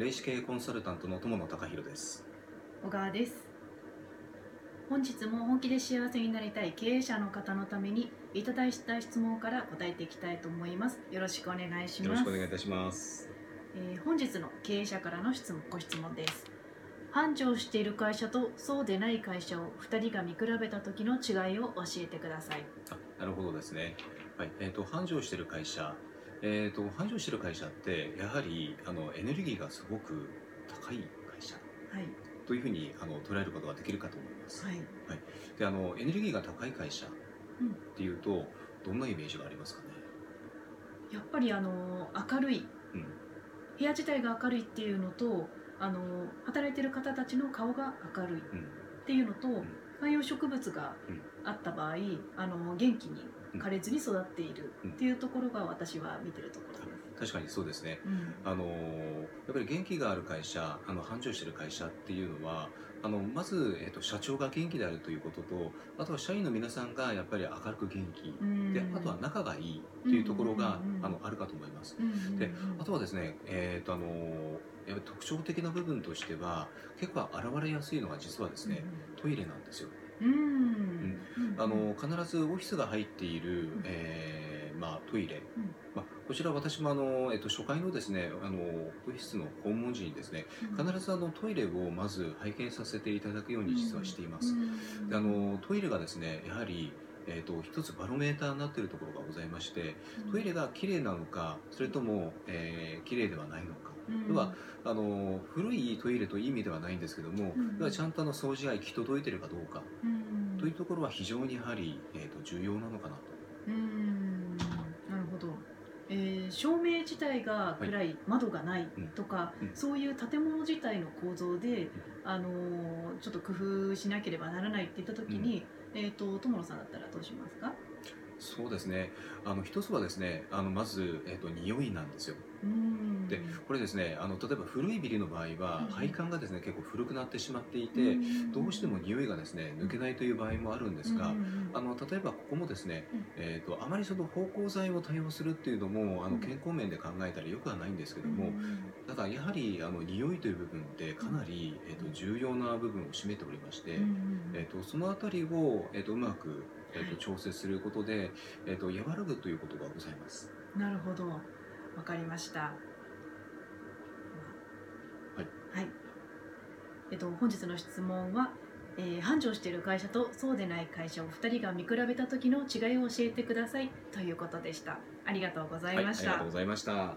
霊視系コンサルタントの友野隆弘です。小川です。本日も本気で幸せになりたい経営者の方のためにいただいた質問から答えていきたいと思います。よろしくお願いします。よろしくお願いいたします。えー本日の経営者からの質問ご質問です。繁盛している会社とそうでない会社を2人が見比べた時の違いを教えてください。あなるほどですね。はい。えっ、と繁盛してる会社えっ、と繁盛してる会社ってやはりあのエネルギーがすごく高い会社はい。というふうにあの捉えることができるかと思います、はい。であのエネルギーが高い会社っうん。ていうとどんなイメージがありますかね？やっぱりあの明るい。うん。部屋自体が明るいっていうのとあの働いてる方たちの顔が明るいっうん。ていうのと、ん。観葉植物がうん。あった場合、あの元気に枯れずに育っているうんっていうところが私は見てるところです。確かにそうですねうんあのやっぱり元気がある会社あの繁盛してる会社っていうのはあのまず、えっと社長が元気であるということとあとは社員の皆さんがやっぱり明るく元気うんであとは仲がいいというところが、うんうんうんうんあのあるかと思います。うんうんうんであとはですね、えーとあのやっぱり特徴的な部分としては結構現れやすいのが実はですね、トイレなんですよ。あの必ずオフィスが入っている、ん。えーまあ、トイレ、うん。まあ、こちら私もあの、えっと、初回のですねあのオフィスの訪問時にですね必ずあのトイレをまず拝見させていただくように実はしています。であのトイレがですねやはりえー、と一つバロメーターになっているところがございましてトイレが綺麗なのかそれとも、えー、綺麗ではないのか。要はあの古いトイレという意味ではないんですけども、うん。ちゃんとあの掃除が行き届いているかどうか。うん。というところは非常にやはり、えー、と重要なのかなと。うんー照明自体が暗い、窓がないとか、うん。そういう建物自体の構造で、あのーちょっと工夫しなければならないって言った時に、えっ、と友野さんだったらどうしますか？そうですね。あの一つはですねあのまず、えー、と匂いなんですよ。うんでこれですねあの例えば古いビルの場合は、うん配管がですね結構古くなってしまっていて、どうしても匂いがですね抜けないという場合もあるんですが、あの例えばここもですね、うん。えー、とあまりその芳香剤を多用するっていうのもあうん。の健康面で考えたらよくはないんですけどうんも、ただやはりあの匂いという部分ってかなり、えー、と重要な部分を占めておりまして、えー、とそのあたりを、えー、とうまく、えー、はい。と調節することで、えー、と和らぐということがございます。なるほど。わかりました。はいはい。えっと本日の質問は、えー繁盛している会社とそうでない会社を2人が見比べた時の違いを教えてくださいということでした。ありがとうございました、はい、ありがとうございました。